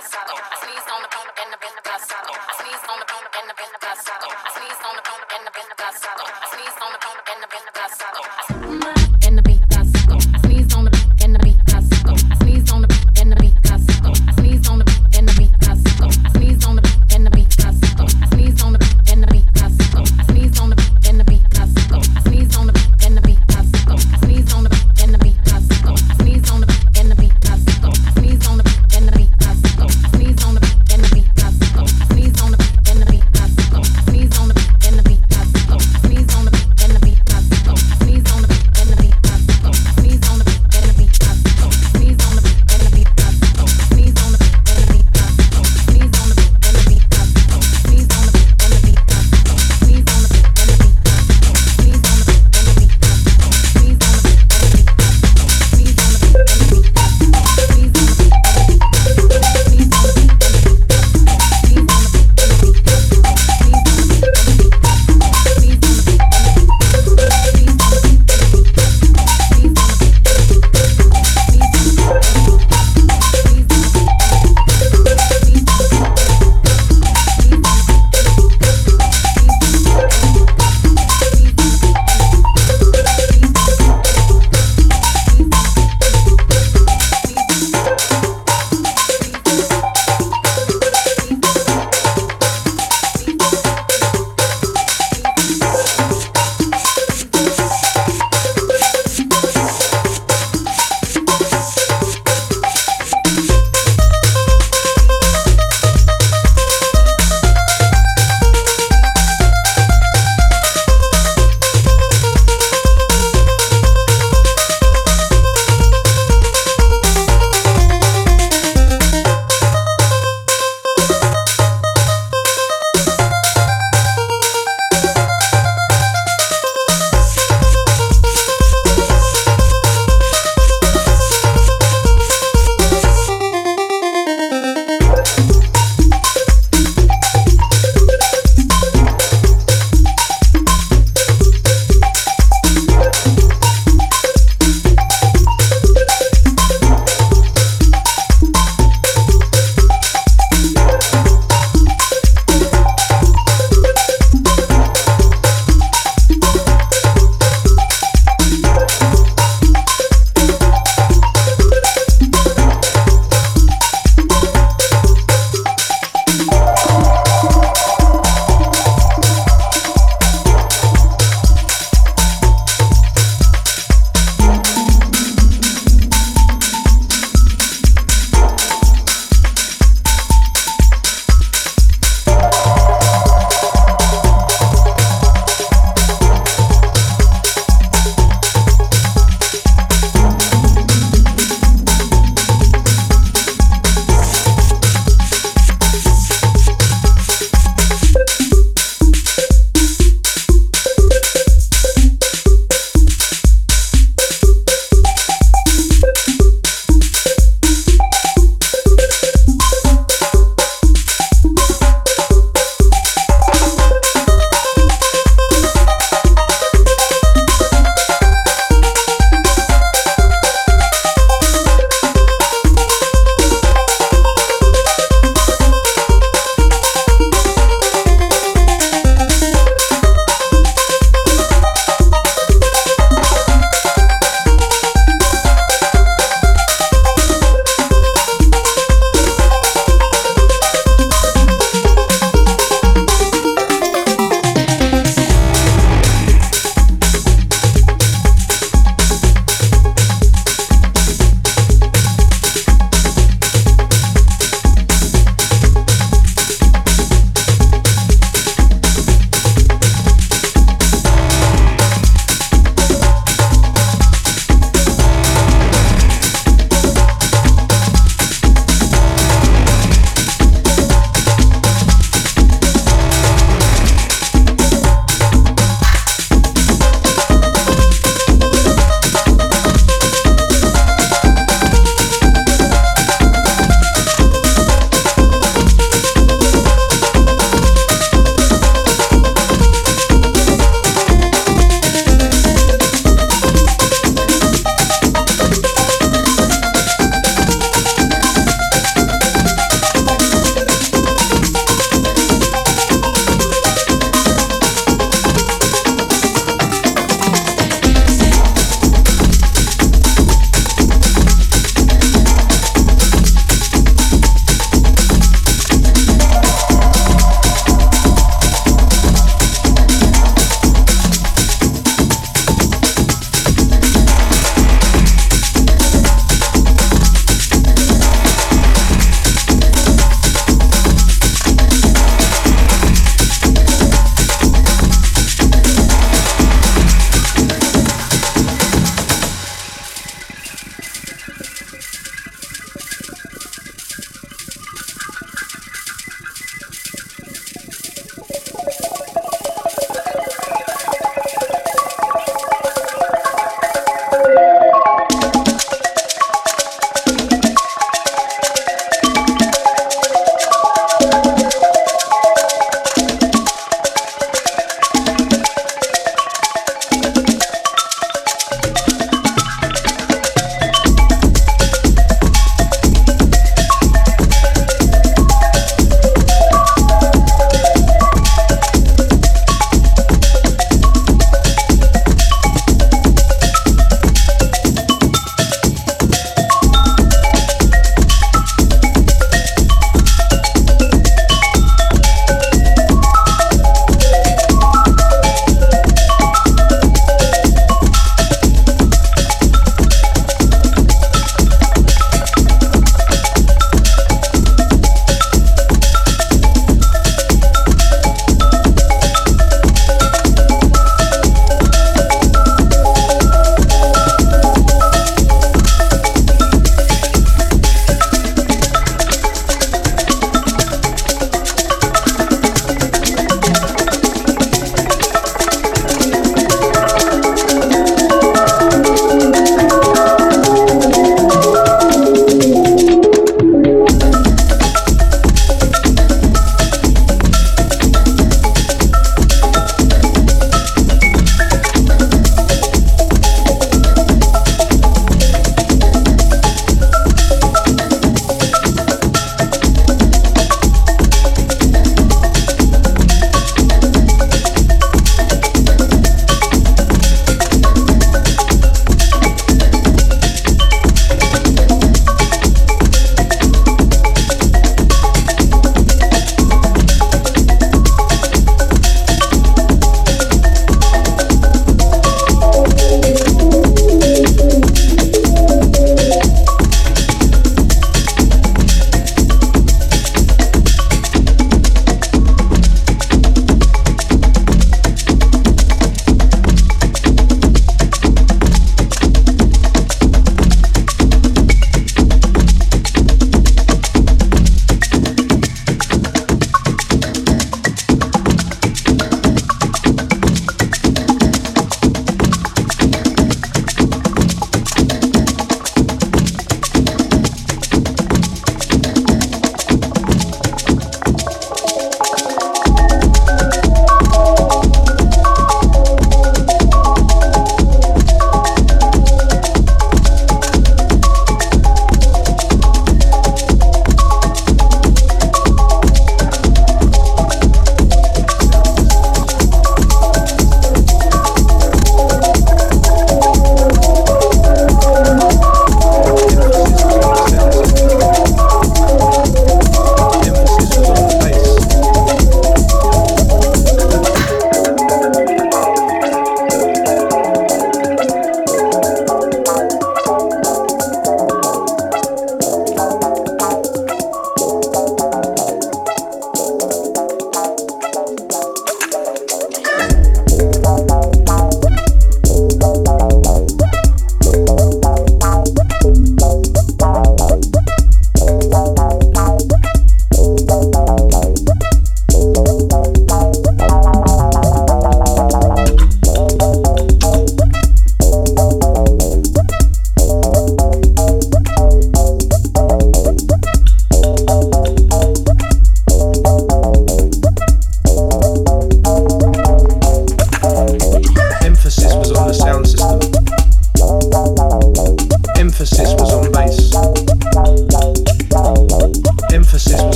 Please don't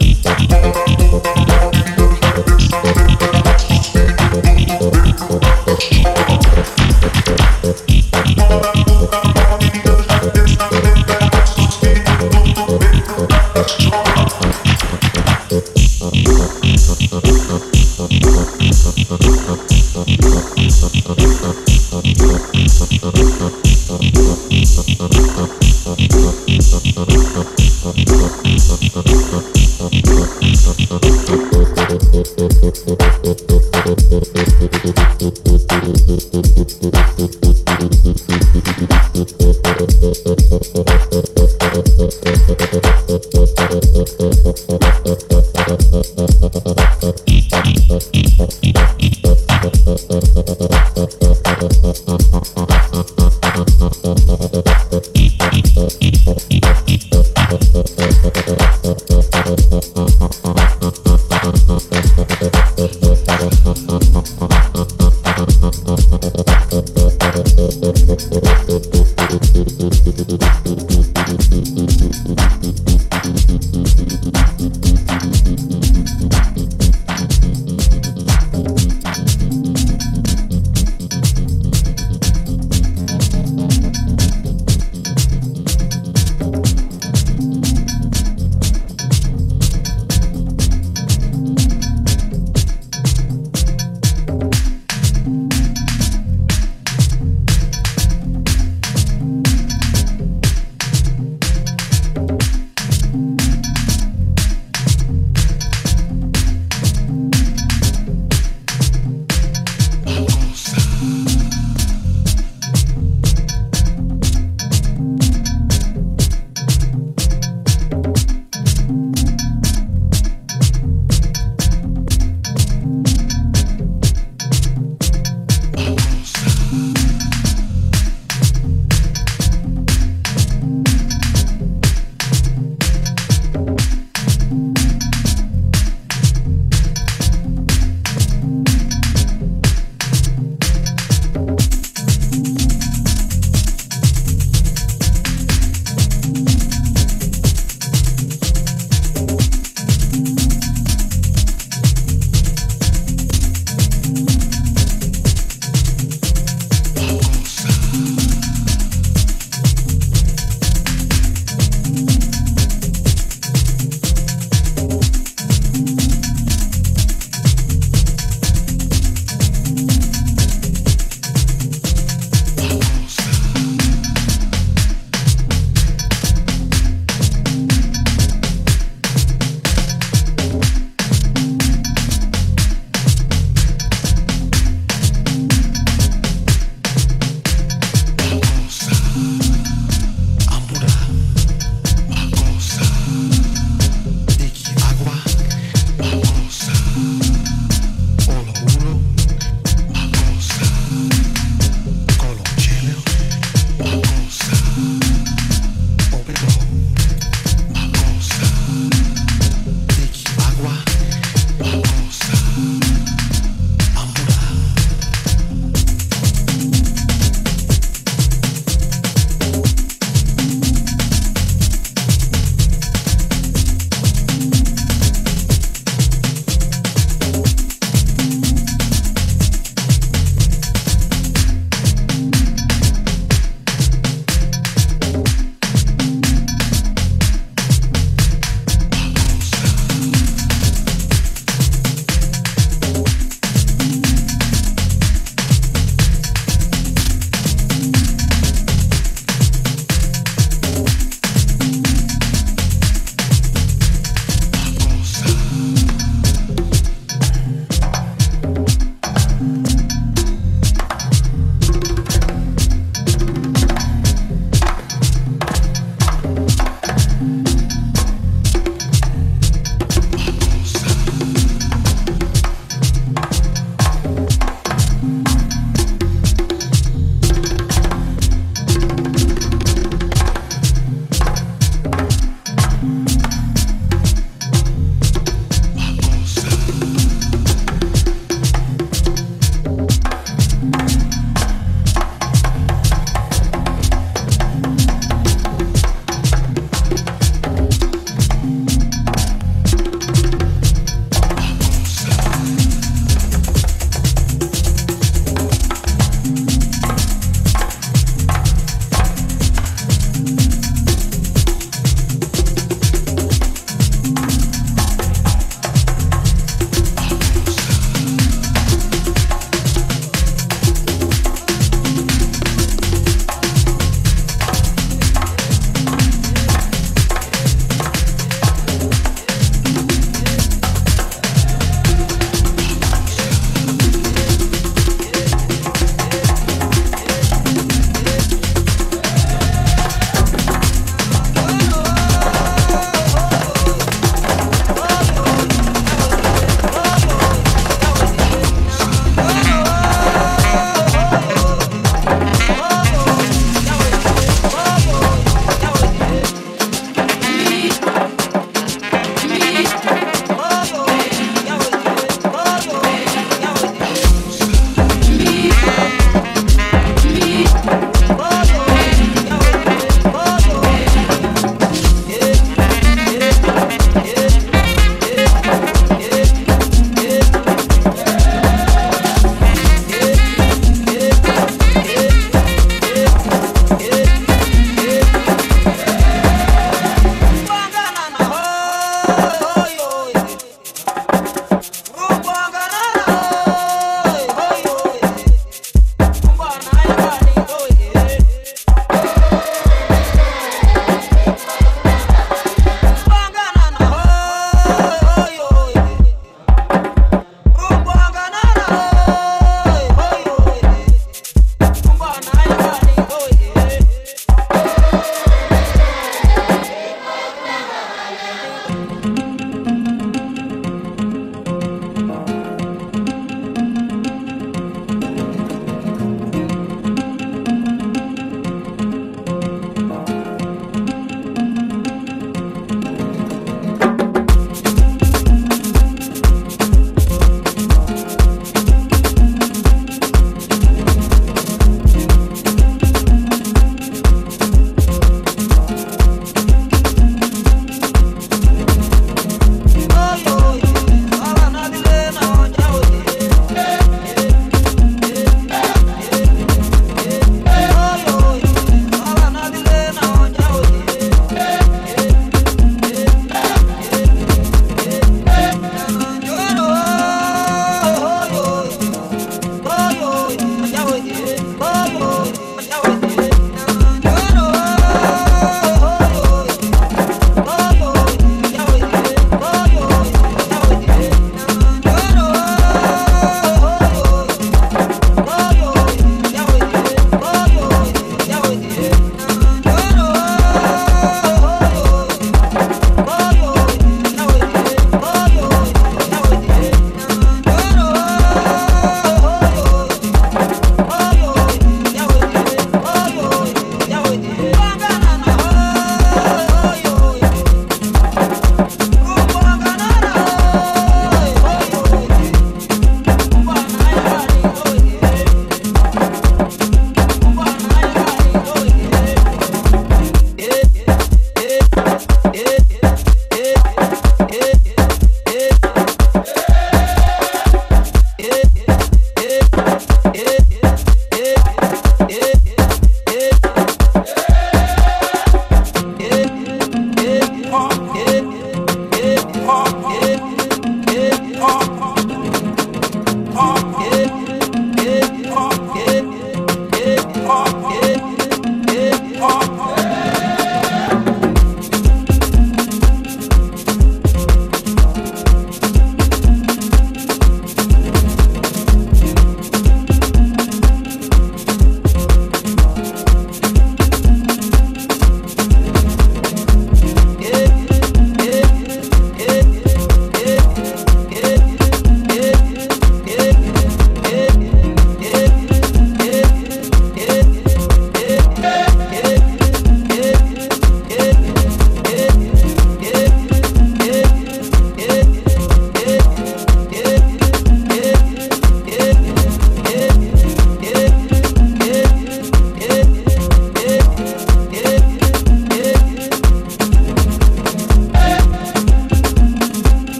Eat.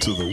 To the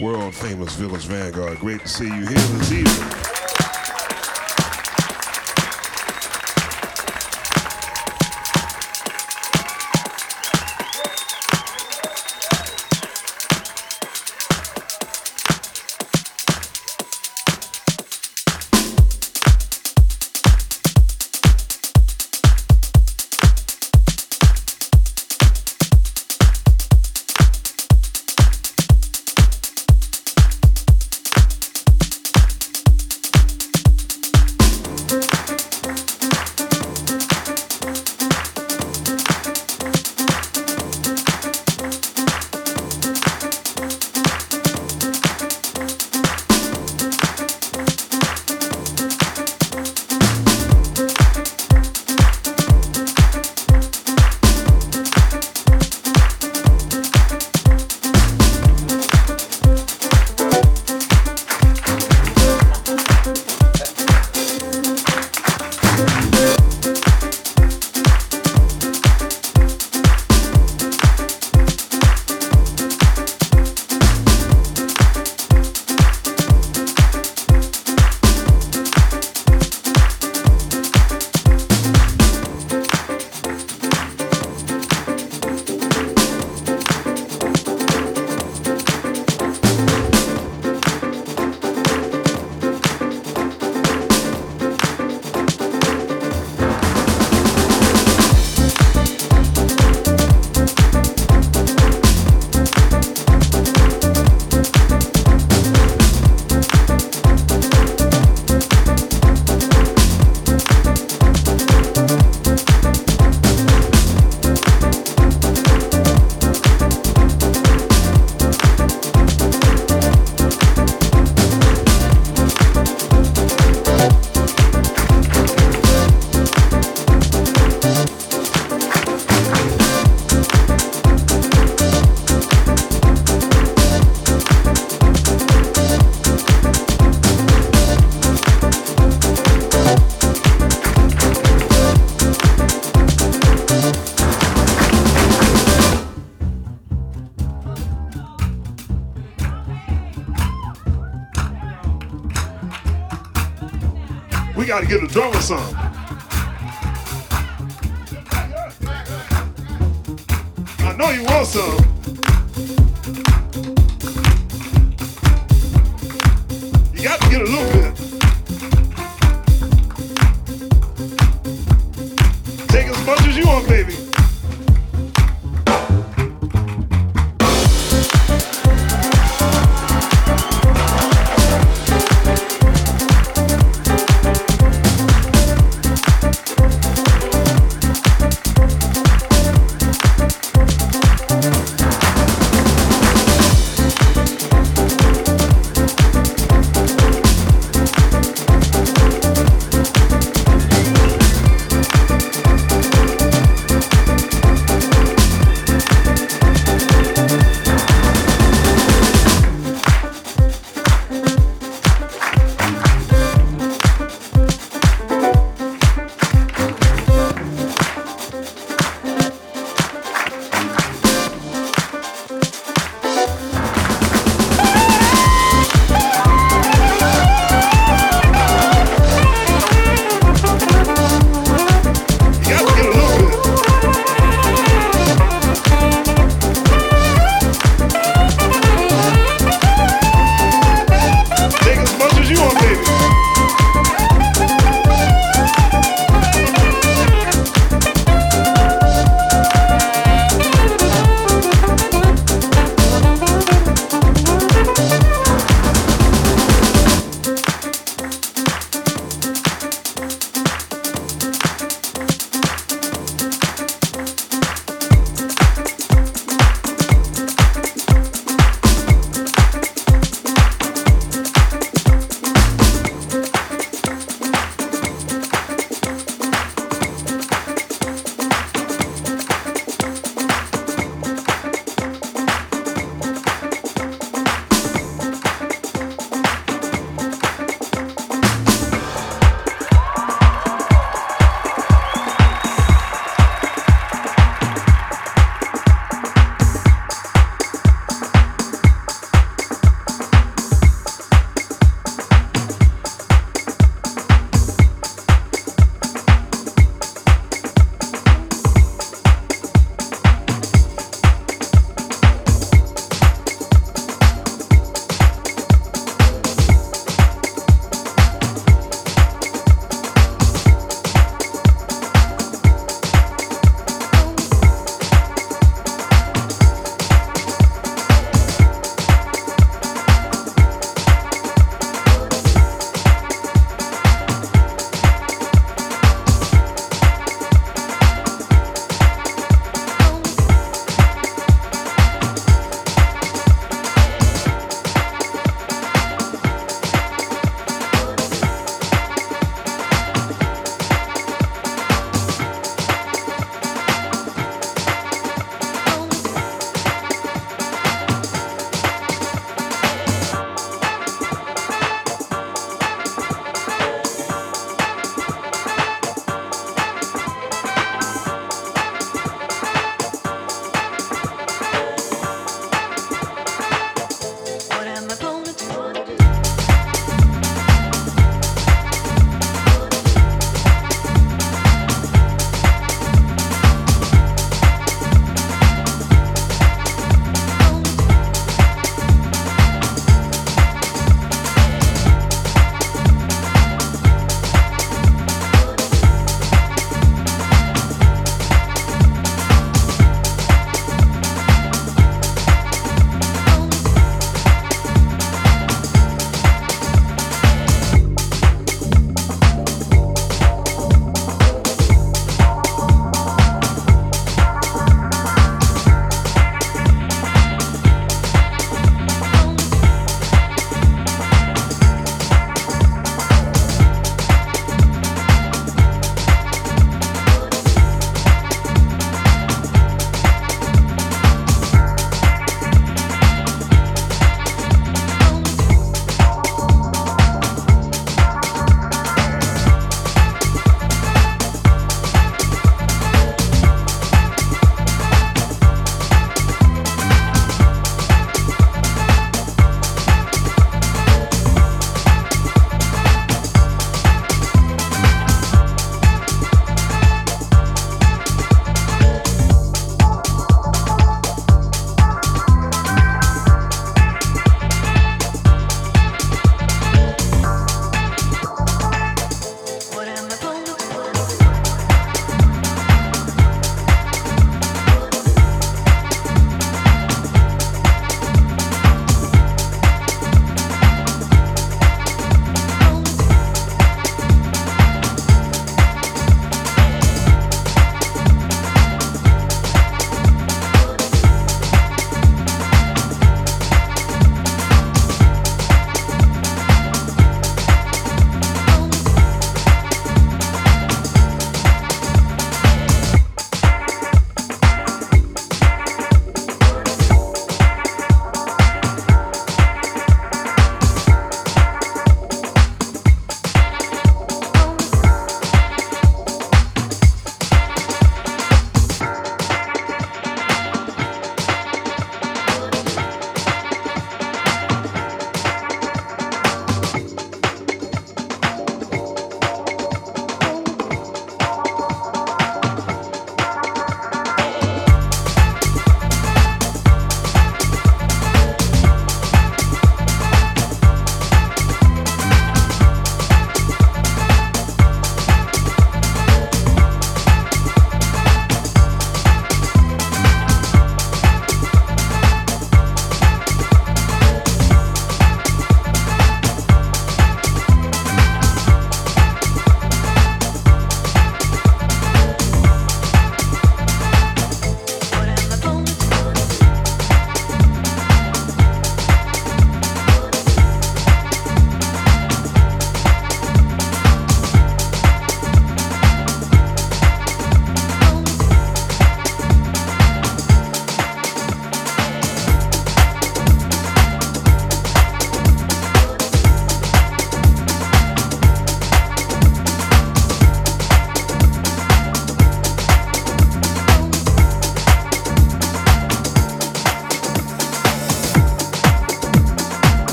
got to get a drummer some.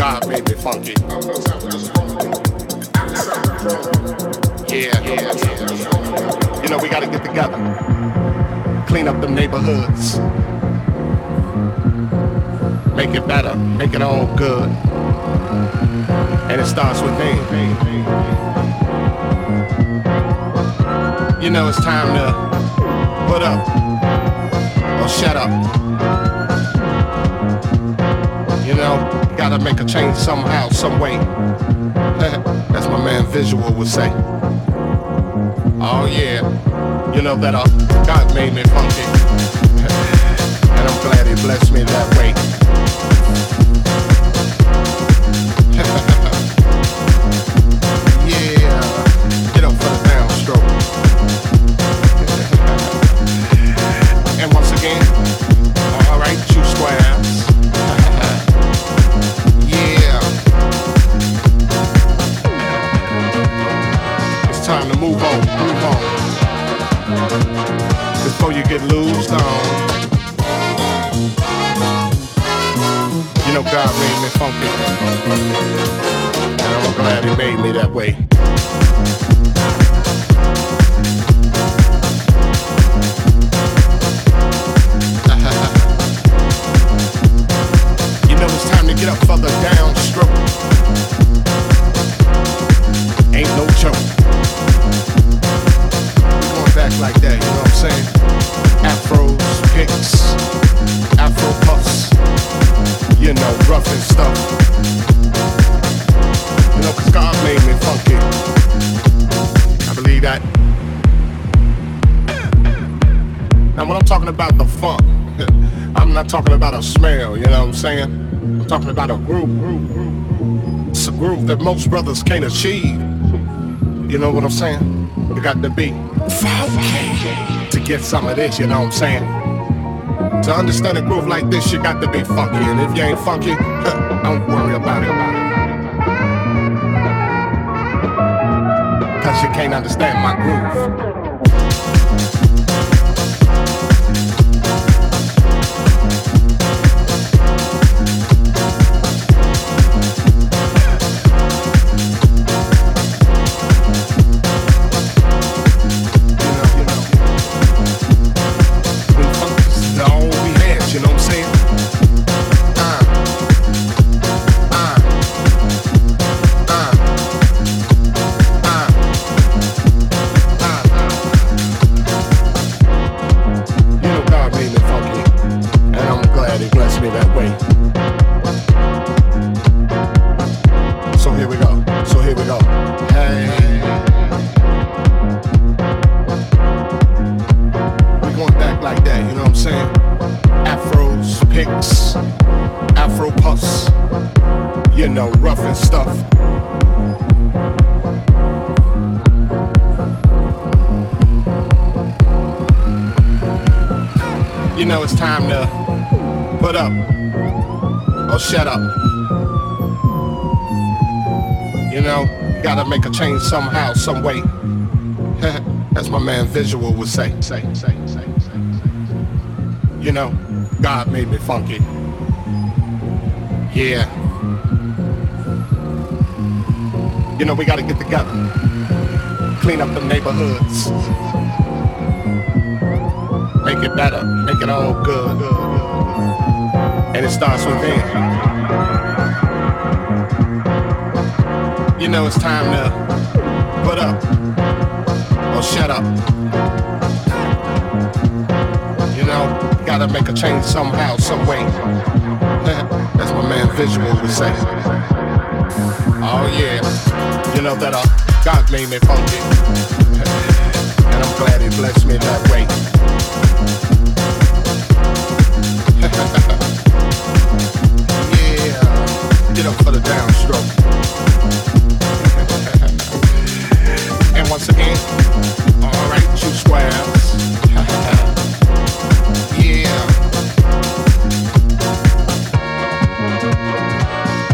God made me funky. Yeah, yeah, yeah. You know, we gotta get together. Clean up the neighborhoods. Make it better. Make it all good. And it starts with me. You know, it's time to put up or shut up. You know, gotta make a change somehow, some way. As my man Visual would say. Oh yeah, you know that uh, God made me funky. and I'm glad he blessed me that way. Get about a groove. It's a groove that most brothers can't achieve. You know what I'm saying? You got to be funky to get some of this, you know what I'm saying? To understand a groove like this, you got to be funky. And if you ain't funky, don't worry about it. Cause you can't understand my groove. Somehow, some way. As my man Visual would say, say, say, say, say. You know, God made me funky. Yeah. You know, we gotta get together. Clean up the neighborhoods. Make it better. Make it all good. And it starts with within. You know, it's time to put up or shut up. You know, gotta make a change somehow, some way. That's my man Visual would say. Oh yeah, you know that uh, God made me funky, and I'm glad He blessed me that way. yeah, get up for the downstroke. Once again, alright, two squares. yeah.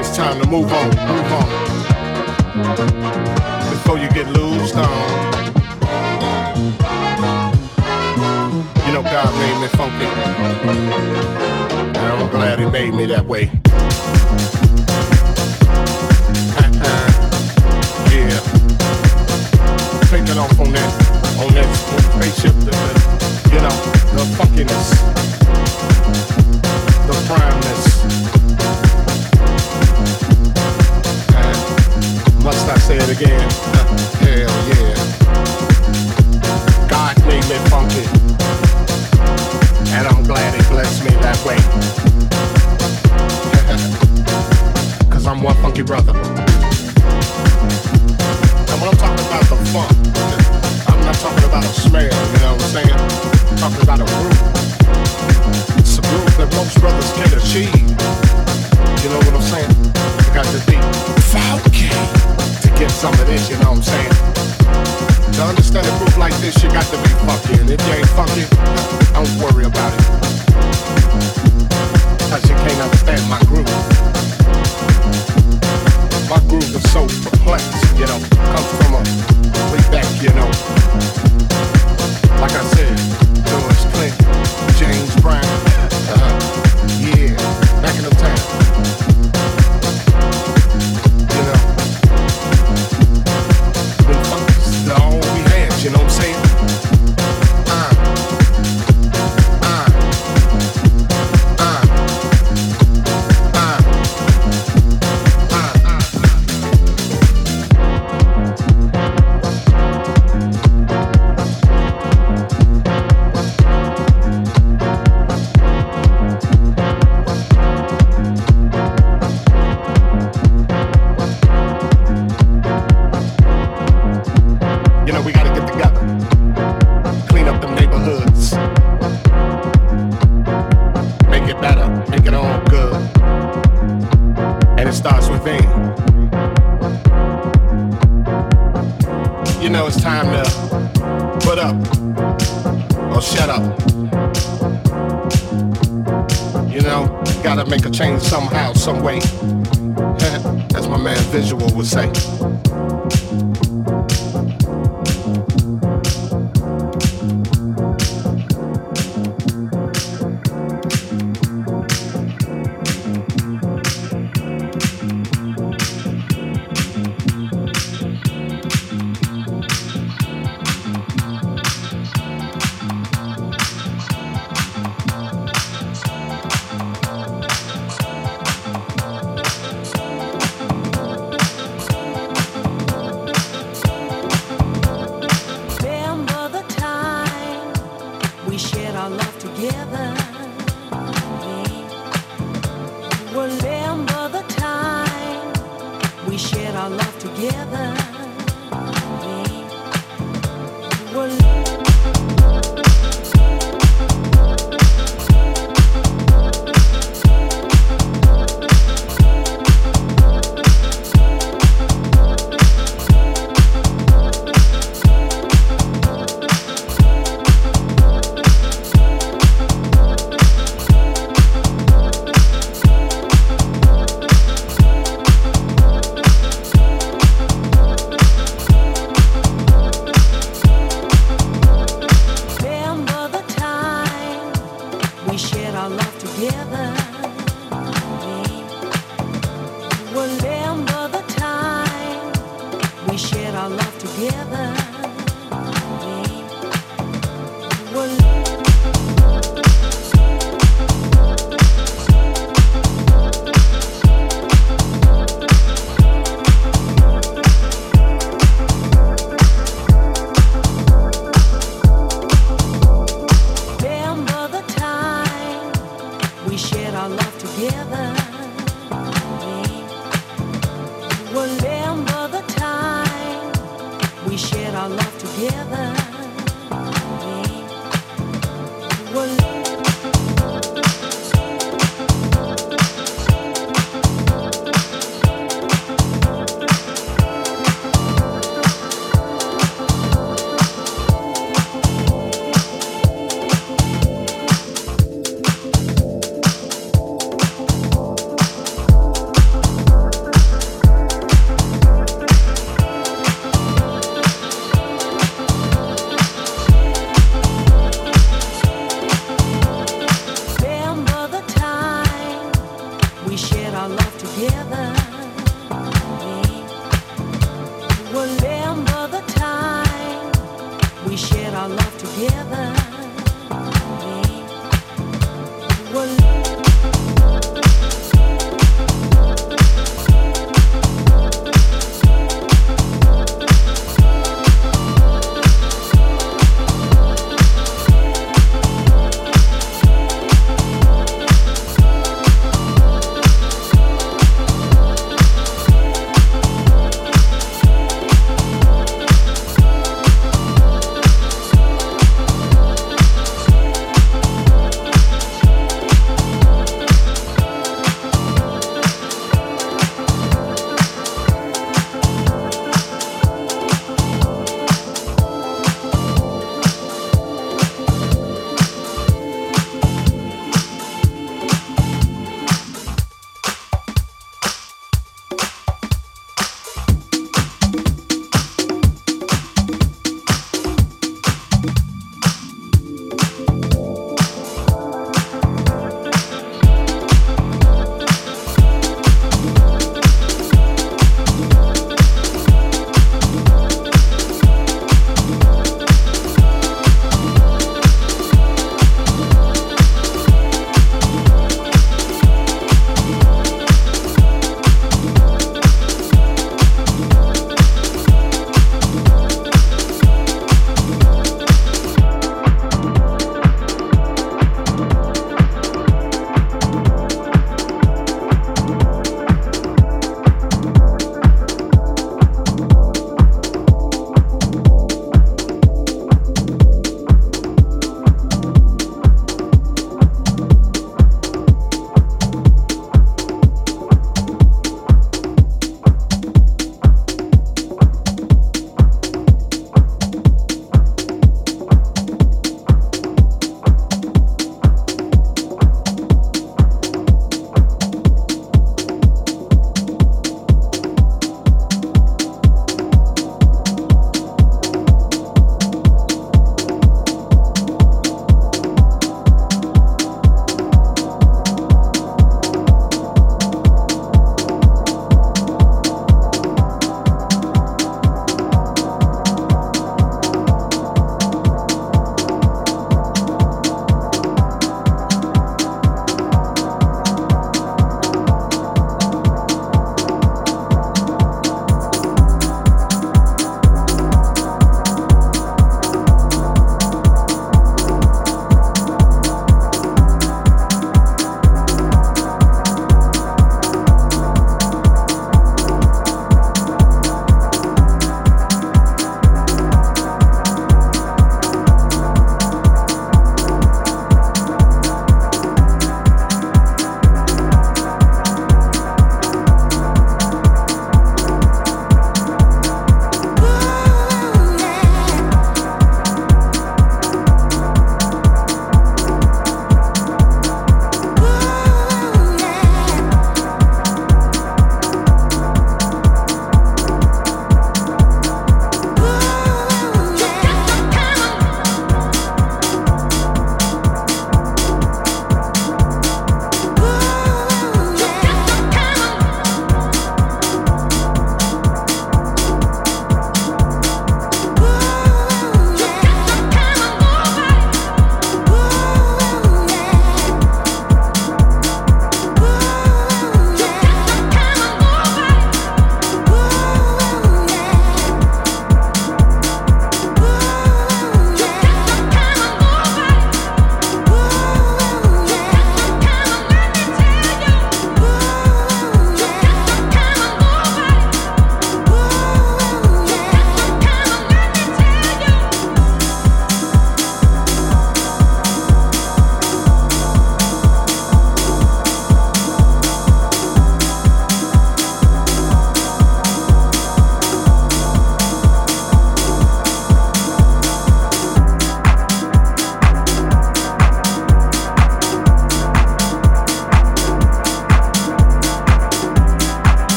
It's time to move on, move on. Before you get loosed on. You know God made me funky. And I'm glad he made me that way. get off on that, on that spaceship, the, you know, the funkiness, the primeness. And must I say it again? Hell yeah. God made me funky. And I'm glad he blessed me that way. Cause I'm one funky brother. And when I'm talking about the funk, talking about a smell, you know what I'm saying? Talking about a groove. It's a groove that most brothers can't achieve. You know what I'm saying? You got to be funky to get some of this, you know what I'm saying? To understand a groove like this, you got to be funky. And if you ain't funky, don't worry about it. Cause you can't understand my groove. My groove is so perplexed, you know, comes from a way back, you know. Like I said, George Clinton, James Brown, uh, yeah, back in the time.